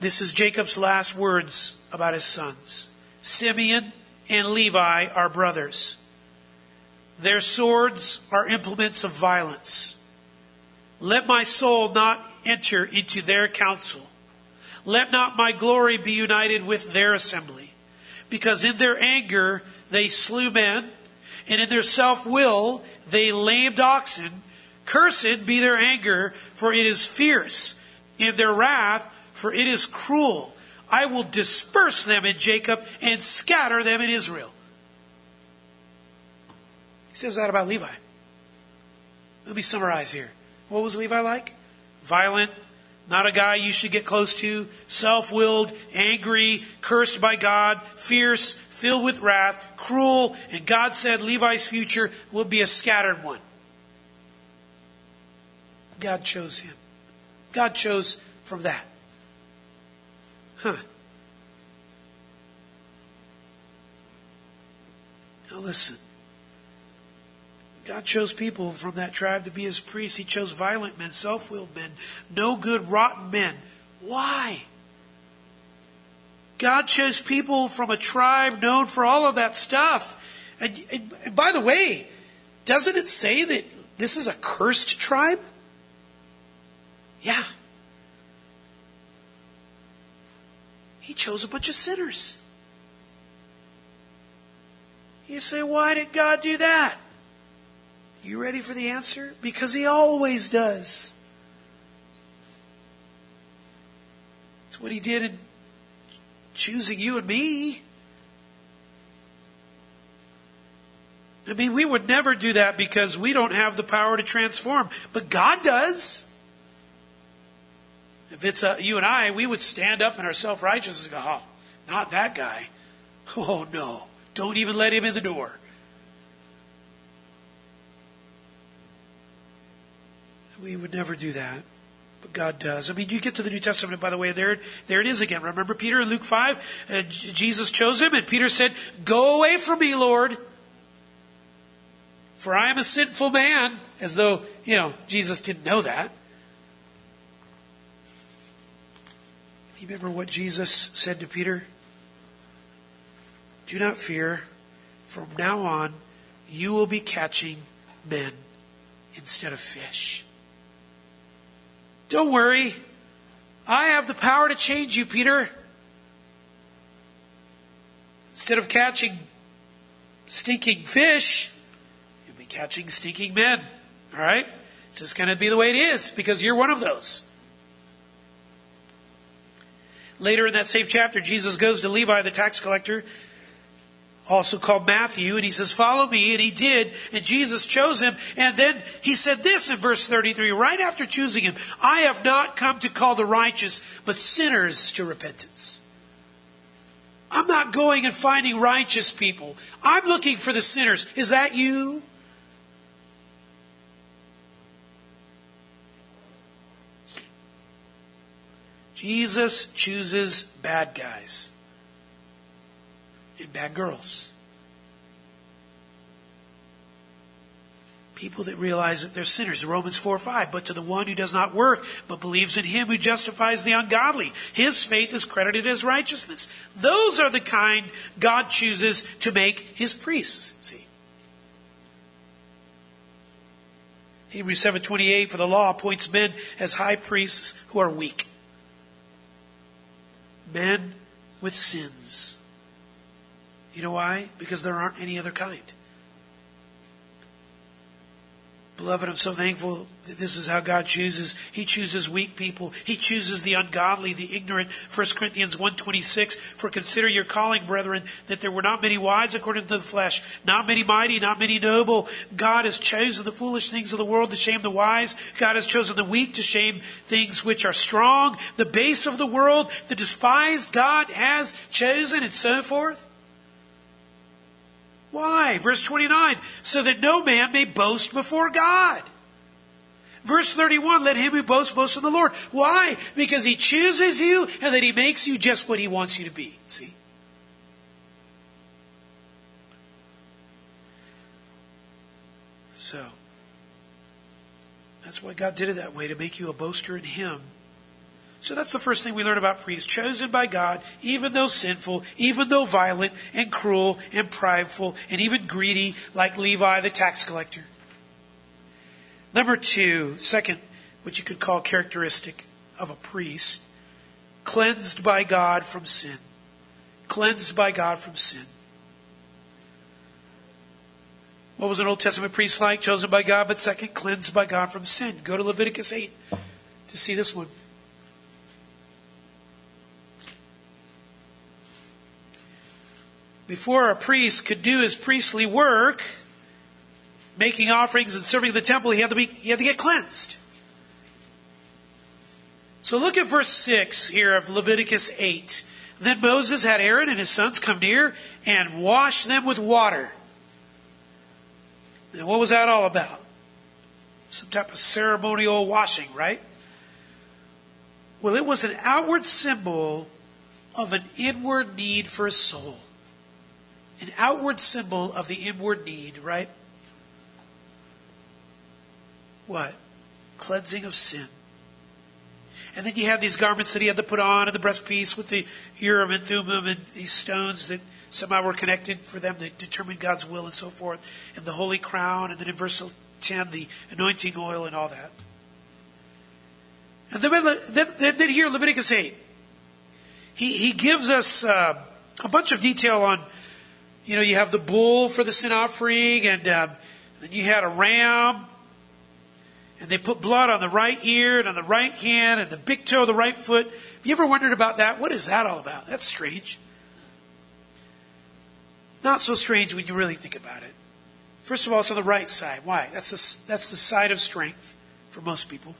This is Jacob's last words about his sons. Simeon and Levi are brothers. Their swords are implements of violence. Let my soul not enter into their counsel. Let not my glory be united with their assembly. Because in their anger they slew men, and in their self will they lamed oxen. Cursed be their anger, for it is fierce. In their wrath for it is cruel. I will disperse them in Jacob and scatter them in Israel. He says that about Levi. Let me summarize here. What was Levi like? Violent, not a guy you should get close to, self willed, angry, cursed by God, fierce, filled with wrath, cruel, and God said Levi's future will be a scattered one. God chose him. God chose from that. Huh. Now listen. God chose people from that tribe to be his priests. He chose violent men, self willed men, no good, rotten men. Why? God chose people from a tribe known for all of that stuff. And, and, and by the way, doesn't it say that this is a cursed tribe? Yeah. He chose a bunch of sinners. You say, why did God do that? You ready for the answer? Because He always does. It's what He did in choosing you and me. I mean, we would never do that because we don't have the power to transform, but God does. If it's a, you and I, we would stand up in our self righteousness and go, oh, not that guy. Oh, no. Don't even let him in the door. We would never do that. But God does. I mean, you get to the New Testament, by the way, there, there it is again. Remember Peter in Luke 5? Uh, Jesus chose him, and Peter said, Go away from me, Lord. For I am a sinful man. As though, you know, Jesus didn't know that. You remember what Jesus said to Peter? Do not fear. from now on, you will be catching men instead of fish. Don't worry. I have the power to change you, Peter. Instead of catching stinking fish, you'll be catching stinking men. All right? It's just going to be the way it is because you're one of those. Later in that same chapter, Jesus goes to Levi, the tax collector, also called Matthew, and he says, Follow me. And he did, and Jesus chose him. And then he said this in verse 33, right after choosing him I have not come to call the righteous, but sinners to repentance. I'm not going and finding righteous people. I'm looking for the sinners. Is that you? Jesus chooses bad guys bad girls. People that realize that they're sinners. Romans 4 5. But to the one who does not work, but believes in him who justifies the ungodly, his faith is credited as righteousness. Those are the kind God chooses to make his priests. See? Hebrews 7:28 for the law appoints men as high priests who are weak. Men with sins. You know why? Because there aren't any other kind. Beloved, I'm so thankful that this is how God chooses. He chooses weak people. He chooses the ungodly, the ignorant. 1 Corinthians 1.26, For consider your calling, brethren, that there were not many wise according to the flesh, not many mighty, not many noble. God has chosen the foolish things of the world to shame the wise. God has chosen the weak to shame things which are strong. The base of the world, the despised, God has chosen, and so forth. Why? Verse 29, so that no man may boast before God. Verse 31, let him who boasts boast in the Lord. Why? Because he chooses you and that he makes you just what he wants you to be. See? So, that's why God did it that way, to make you a boaster in him so that's the first thing we learn about priests. Chosen by God, even though sinful, even though violent and cruel and prideful and even greedy, like Levi the tax collector. Number two, second, what you could call characteristic of a priest, cleansed by God from sin. Cleansed by God from sin. What was an Old Testament priest like? Chosen by God, but second, cleansed by God from sin. Go to Leviticus 8 to see this one. Before a priest could do his priestly work, making offerings and serving the temple, he had to be, he had to get cleansed. So look at verse 6 here of Leviticus 8. Then Moses had Aaron and his sons come near and wash them with water. Now, what was that all about? Some type of ceremonial washing, right? Well, it was an outward symbol of an inward need for a soul an outward symbol of the inward need, right? What? Cleansing of sin. And then you have these garments that he had to put on and the breastpiece with the Urim and Thummim and these stones that somehow were connected for them to determine God's will and so forth. And the holy crown. And then in verse 10, the anointing oil and all that. And then, then, then here, Leviticus 8. He, he gives us uh, a bunch of detail on you know, you have the bull for the sin offering, and um, then you had a ram, and they put blood on the right ear and on the right hand and the big toe of the right foot. Have you ever wondered about that? What is that all about? That's strange. Not so strange when you really think about it. First of all, it's on the right side. Why? That's the, that's the side of strength for most people.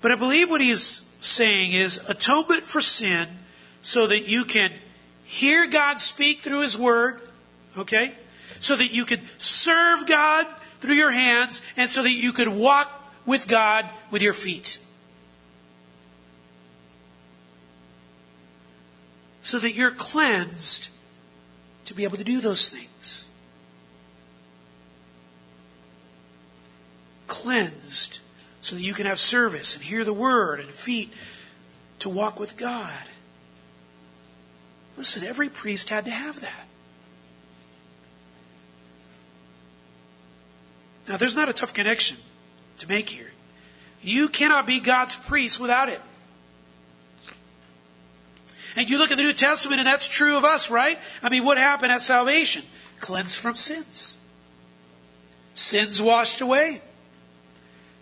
But I believe what he's saying is atonement for sin so that you can hear God speak through His Word, okay? So that you could serve God through your hands and so that you could walk with God with your feet. So that you're cleansed to be able to do those things. Cleansed so that you can have service and hear the Word and feet to walk with God. Listen, every priest had to have that. Now, there's not a tough connection to make here. You cannot be God's priest without it. And you look at the New Testament, and that's true of us, right? I mean, what happened at salvation? Cleansed from sins. Sins washed away.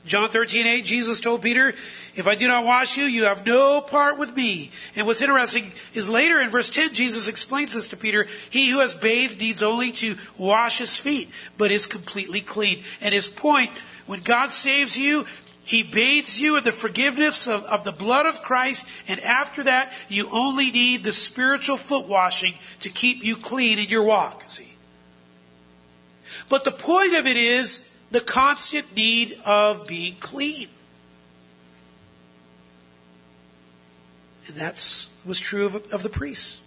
John 13, 8, Jesus told Peter, if I do not wash you, you have no part with me. And what's interesting is later in verse 10, Jesus explains this to Peter. He who has bathed needs only to wash his feet, but is completely clean. And his point, when God saves you, he bathes you in the forgiveness of, of the blood of Christ, and after that, you only need the spiritual foot washing to keep you clean in your walk, see? But the point of it is the constant need of being clean. That was true of, of the priests.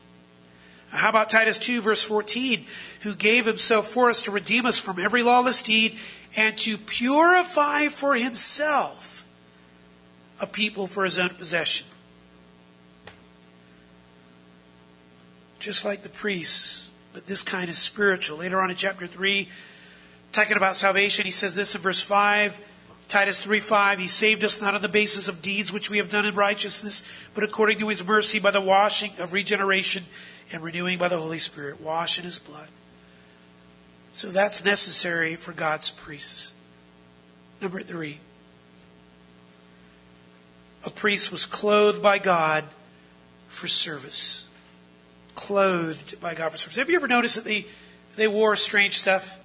How about Titus 2 verse 14, who gave himself for us to redeem us from every lawless deed and to purify for himself a people for his own possession. Just like the priests, but this kind is spiritual. Later on in chapter 3, talking about salvation, he says this in verse 5. Titus 3 5, He saved us not on the basis of deeds which we have done in righteousness, but according to His mercy by the washing of regeneration and renewing by the Holy Spirit, wash in His blood. So that's necessary for God's priests. Number three, a priest was clothed by God for service. Clothed by God for service. Have you ever noticed that they, they wore strange stuff?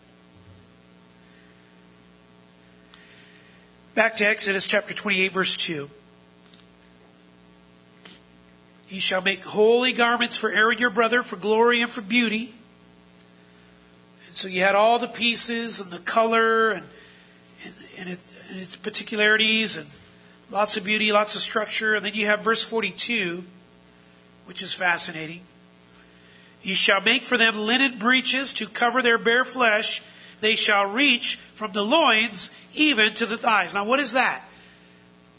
Back to Exodus chapter 28, verse 2. You shall make holy garments for Aaron your brother for glory and for beauty. And So you had all the pieces and the color and, and, and, it, and its particularities and lots of beauty, lots of structure. And then you have verse 42, which is fascinating. You shall make for them linen breeches to cover their bare flesh. They shall reach from the loins even to the thighs. Now, what is that?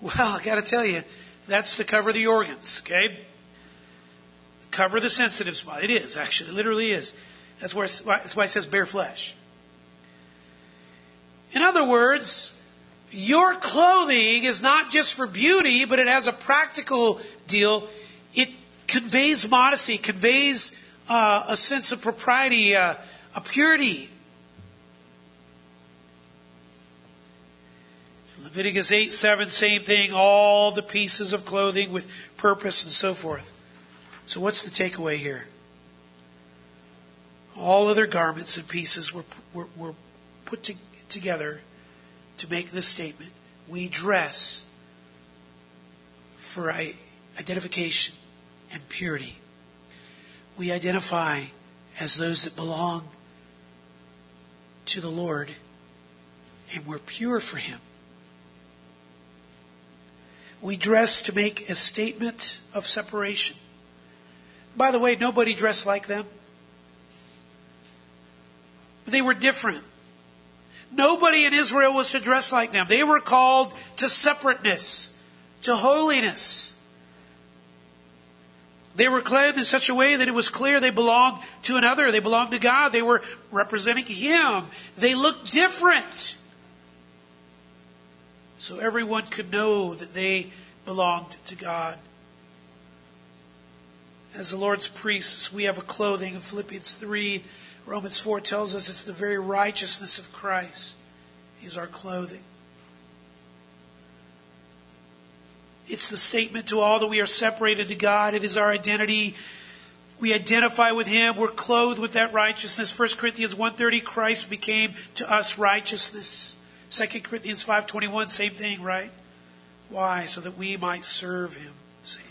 Well, I got to tell you, that's to cover the organs, okay? Cover the sensitive spot. It is, actually. It literally is. That's, where, that's why it says bare flesh. In other words, your clothing is not just for beauty, but it has a practical deal. It conveys modesty, conveys uh, a sense of propriety, uh, a purity. Leviticus 8, 7, same thing, all the pieces of clothing with purpose and so forth. So, what's the takeaway here? All other garments and pieces were, were, were put to, together to make this statement. We dress for identification and purity. We identify as those that belong to the Lord and we're pure for Him. We dress to make a statement of separation. By the way, nobody dressed like them. They were different. Nobody in Israel was to dress like them. They were called to separateness, to holiness. They were clothed in such a way that it was clear they belonged to another. They belonged to God. They were representing Him. They looked different. So everyone could know that they belonged to God. As the Lord's priests, we have a clothing in Philippians 3 Romans 4 tells us it's the very righteousness of Christ is our clothing. It's the statement to all that we are separated to God. It is our identity. We identify with Him. We're clothed with that righteousness. 1 Corinthians 1.30, Christ became to us righteousness. 2 Corinthians 5.21, same thing, right? Why? So that we might serve Him. See?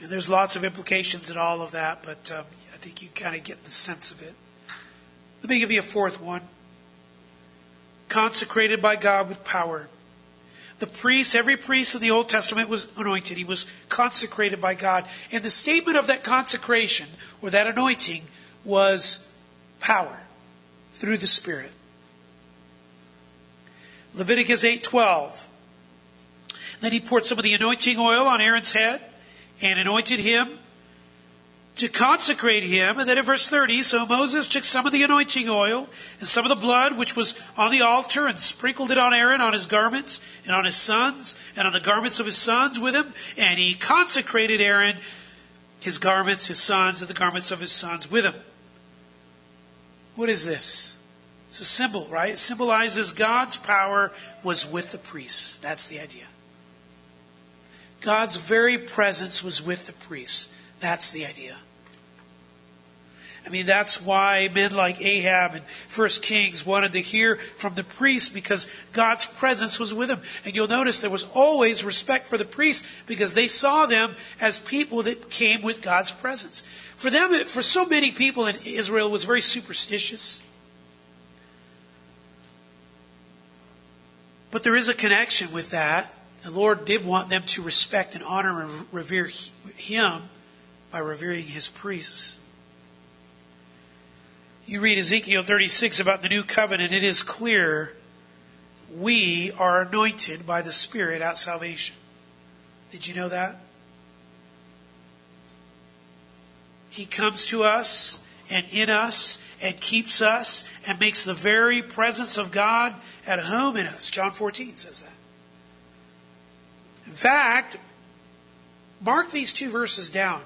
And there's lots of implications in all of that, but um, I think you kind of get the sense of it. Let me give you a fourth one. Consecrated by God with power. The priest, every priest in the Old Testament was anointed. He was consecrated by God. And the statement of that consecration or that anointing was power through the Spirit. Leviticus 8:12 Then he poured some of the anointing oil on Aaron's head and anointed him to consecrate him. And then in verse 30, so Moses took some of the anointing oil and some of the blood which was on the altar and sprinkled it on Aaron, on his garments, and on his sons, and on the garments of his sons with him. And he consecrated Aaron, his garments, his sons, and the garments of his sons with him. What is this? It's a symbol, right? It symbolizes God's power was with the priests. That's the idea. God's very presence was with the priests. That's the idea. I mean, that's why men like Ahab and First Kings wanted to hear from the priests because God's presence was with them. And you'll notice there was always respect for the priests because they saw them as people that came with God's presence. For them, for so many people in Israel, was very superstitious. But there is a connection with that. The Lord did want them to respect and honor and revere Him by revering his priests. You read Ezekiel 36 about the new covenant, it is clear we are anointed by the Spirit at salvation. Did you know that? He comes to us and in us and keeps us and makes the very presence of God at home in us. John 14 says that. In fact, mark these two verses down.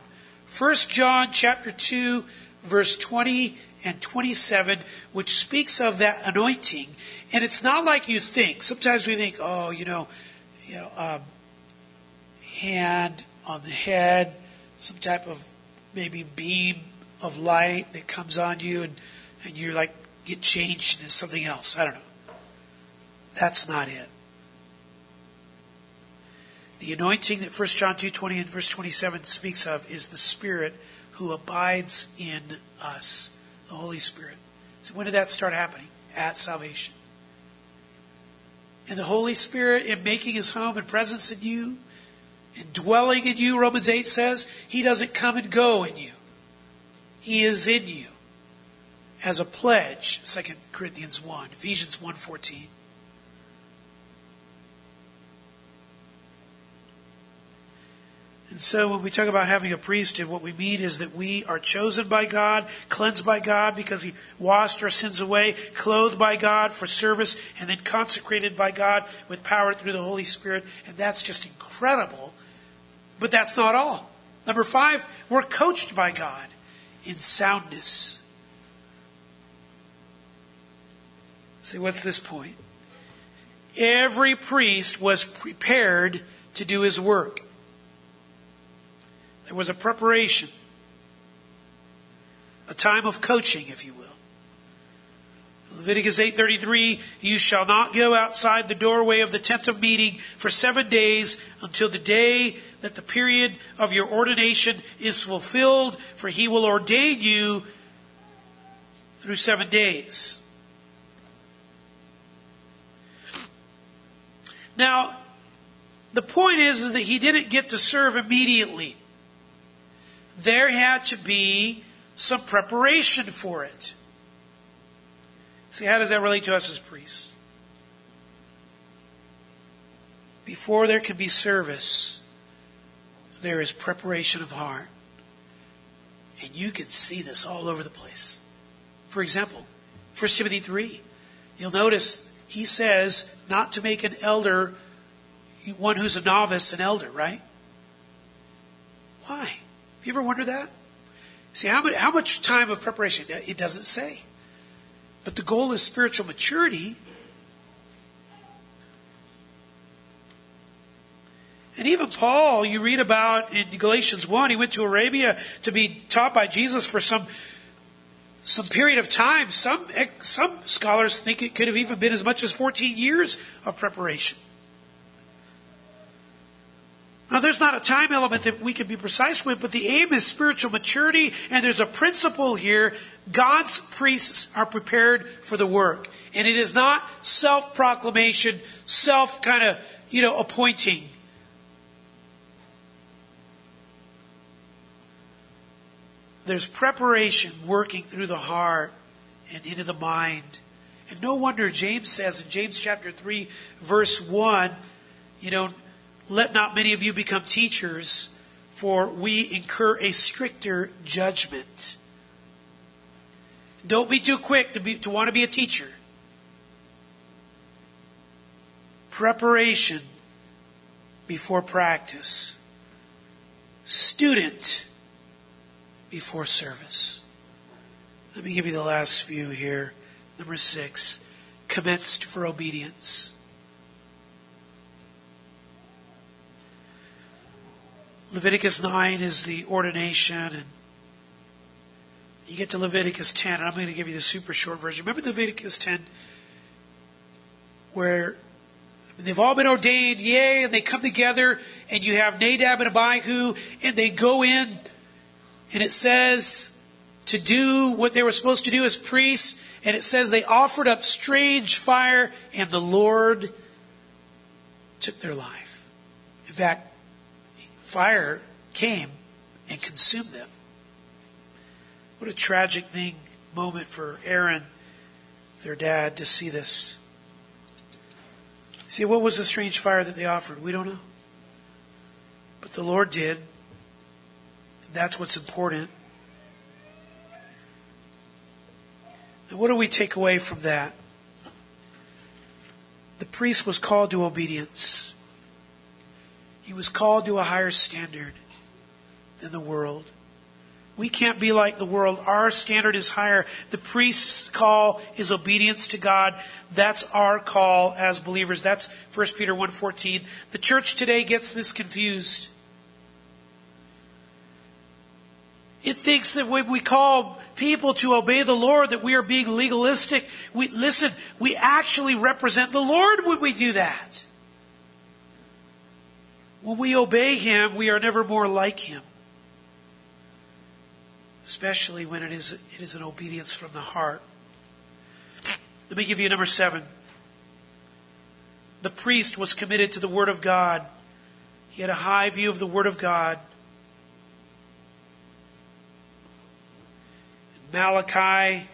1 John chapter 2 verse 20 and 27 which speaks of that anointing. And it's not like you think sometimes we think oh you know you know um, hand on the head some type of maybe beam of light that comes on you and and you're like get changed into something else. I don't know. That's not it. The anointing that 1 John 2:20 and verse 27 speaks of is the Spirit who abides in us, the Holy Spirit. So when did that start happening? At salvation. And the Holy Spirit in making his home and presence in you, and dwelling in you, Romans 8 says, he doesn't come and go in you. He is in you as a pledge, 2 Corinthians 1, Ephesians 1:14. So when we talk about having a priesthood, what we mean is that we are chosen by God, cleansed by God because we washed our sins away, clothed by God for service, and then consecrated by God with power through the Holy Spirit. And that's just incredible. But that's not all. Number five, we're coached by God in soundness. See, what's this point? Every priest was prepared to do his work. There was a preparation, a time of coaching, if you will. Leviticus 8:33 You shall not go outside the doorway of the tent of meeting for 7 days until the day that the period of your ordination is fulfilled for he will ordain you through 7 days. Now, the point is, is that he didn't get to serve immediately there had to be some preparation for it. See, how does that relate to us as priests? Before there can be service, there is preparation of heart. And you can see this all over the place. For example, 1 Timothy 3, you'll notice he says not to make an elder, one who's a novice, an elder, right? Why? You ever wonder that? See, how much, how much time of preparation? It doesn't say. But the goal is spiritual maturity. And even Paul, you read about in Galatians 1, he went to Arabia to be taught by Jesus for some, some period of time. Some, some scholars think it could have even been as much as 14 years of preparation. Now, there's not a time element that we can be precise with, but the aim is spiritual maturity, and there's a principle here. God's priests are prepared for the work. And it is not self proclamation, self kind of, you know, appointing. There's preparation working through the heart and into the mind. And no wonder James says in James chapter 3, verse 1, you know, let not many of you become teachers, for we incur a stricter judgment. Don't be too quick to, be, to want to be a teacher. Preparation before practice. Student before service. Let me give you the last few here. Number six, commenced for obedience. Leviticus 9 is the ordination, and you get to Leviticus 10, and I'm going to give you the super short version. Remember Leviticus 10, where they've all been ordained, yay, and they come together, and you have Nadab and Abihu, and they go in, and it says to do what they were supposed to do as priests, and it says they offered up strange fire, and the Lord took their life. In fact, fire came and consumed them. What a tragic thing, moment for Aaron, their dad, to see this. See, what was the strange fire that they offered? We don't know. But the Lord did. And that's what's important. And what do we take away from that? The priest was called to obedience. He was called to a higher standard than the world. We can't be like the world. Our standard is higher. The priest's call is obedience to God. That's our call as believers. That's 1 Peter 1.14. The church today gets this confused. It thinks that when we call people to obey the Lord, that we are being legalistic. We, listen, we actually represent the Lord when we do that. When we obey Him, we are never more like Him especially when it is, it is an obedience from the heart. Let me give you number seven. The priest was committed to the Word of God. He had a high view of the Word of God. Malachi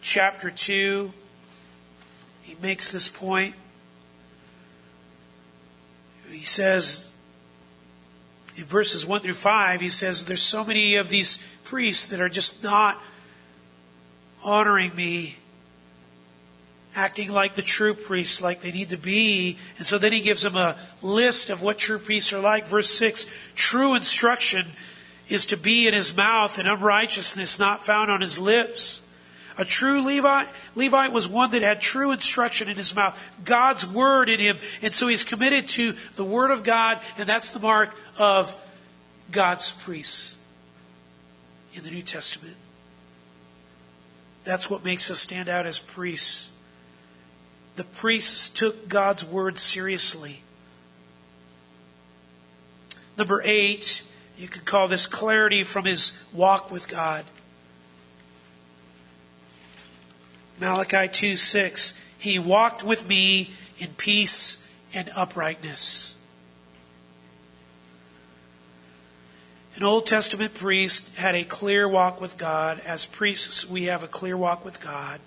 chapter 2, he makes this point. He says, in verses 1 through 5, he says, There's so many of these priests that are just not honoring me, acting like the true priests, like they need to be. And so then he gives them a list of what true priests are like. Verse 6 True instruction is to be in his mouth, and unrighteousness not found on his lips. A true Levite, Levite was one that had true instruction in his mouth, God's word in him. And so he's committed to the word of God, and that's the mark of God's priests in the New Testament. That's what makes us stand out as priests. The priests took God's word seriously. Number eight, you could call this clarity from his walk with God. Malachi 2 6. He walked with me in peace and uprightness. An Old Testament priest had a clear walk with God. As priests, we have a clear walk with God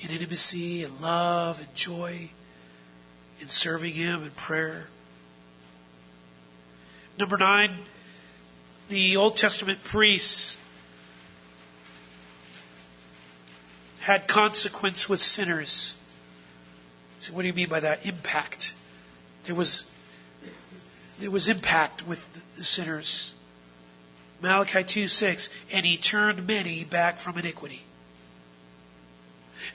in intimacy and love and joy in serving Him in prayer. Number nine, the Old Testament priests had consequence with sinners. So what do you mean by that? Impact. There was there was impact with the sinners. Malachi 2 6, and he turned many back from iniquity.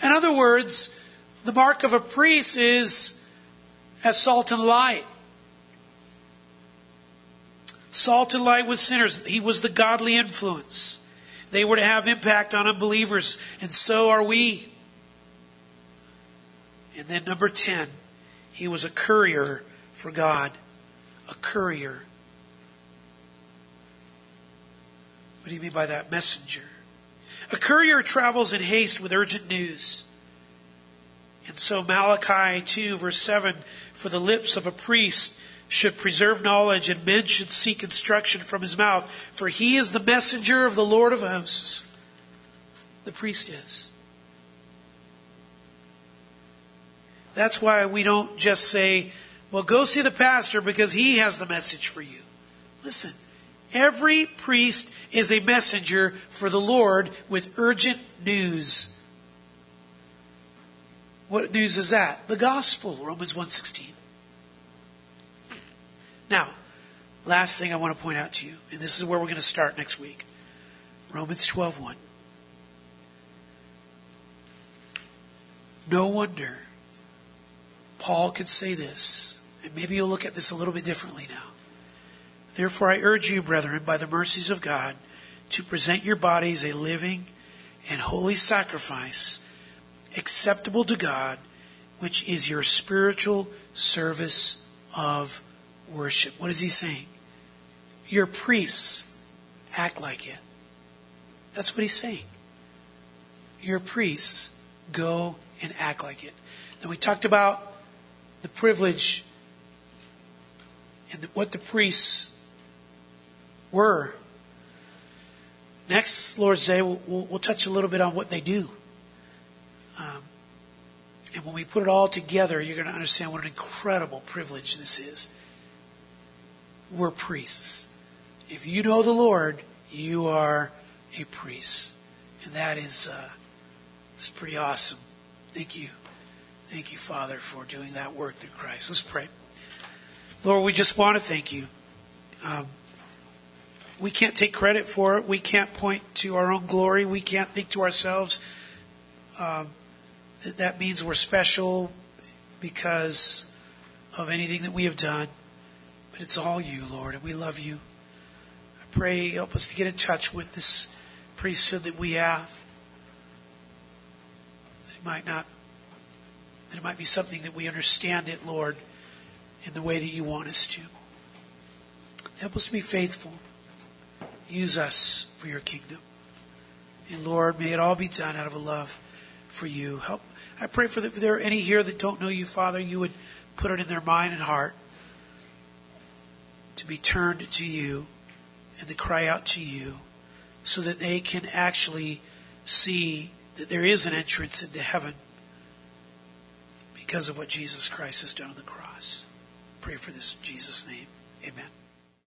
In other words, the mark of a priest is as salt and light. Salt and light with sinners. He was the godly influence. They were to have impact on unbelievers, and so are we. And then number 10, he was a courier for God. A courier. What do you mean by that? Messenger. A courier travels in haste with urgent news. And so Malachi 2 verse 7, for the lips of a priest should preserve knowledge and men should seek instruction from his mouth, for he is the messenger of the Lord of hosts. The priest is. That's why we don't just say Well, go see the pastor because he has the message for you. Listen, every priest is a messenger for the Lord with urgent news. What news is that? The gospel, Romans 1:16. Now, last thing I want to point out to you, and this is where we're going to start next week. Romans 12:1. No wonder Paul could say this, and maybe you'll look at this a little bit differently now. Therefore, I urge you, brethren, by the mercies of God, to present your bodies a living and holy sacrifice, acceptable to God, which is your spiritual service of worship. What is he saying? Your priests act like it. That's what he's saying. Your priests go and act like it. Then we talked about the privilege and what the priests were. Next Lord's Day, we'll, we'll, we'll touch a little bit on what they do. Um, and when we put it all together, you're going to understand what an incredible privilege this is. We're priests. If you know the Lord, you are a priest. And that is, uh, it's pretty awesome. Thank you. Thank you, Father, for doing that work through Christ. Let's pray. Lord, we just want to thank you. Um, we can't take credit for it. We can't point to our own glory. We can't think to ourselves um, that that means we're special because of anything that we have done. It's all you, Lord, and we love you. I pray, help us to get in touch with this priesthood that we have. That it might not, that it might be something that we understand it, Lord, in the way that you want us to. Help us to be faithful. Use us for your kingdom. And Lord, may it all be done out of a love for you. Help. I pray for that if there are any here that don't know you, Father, you would put it in their mind and heart to be turned to you and to cry out to you so that they can actually see that there is an entrance into heaven because of what Jesus Christ has done on the cross. Pray for this in Jesus' name. Amen.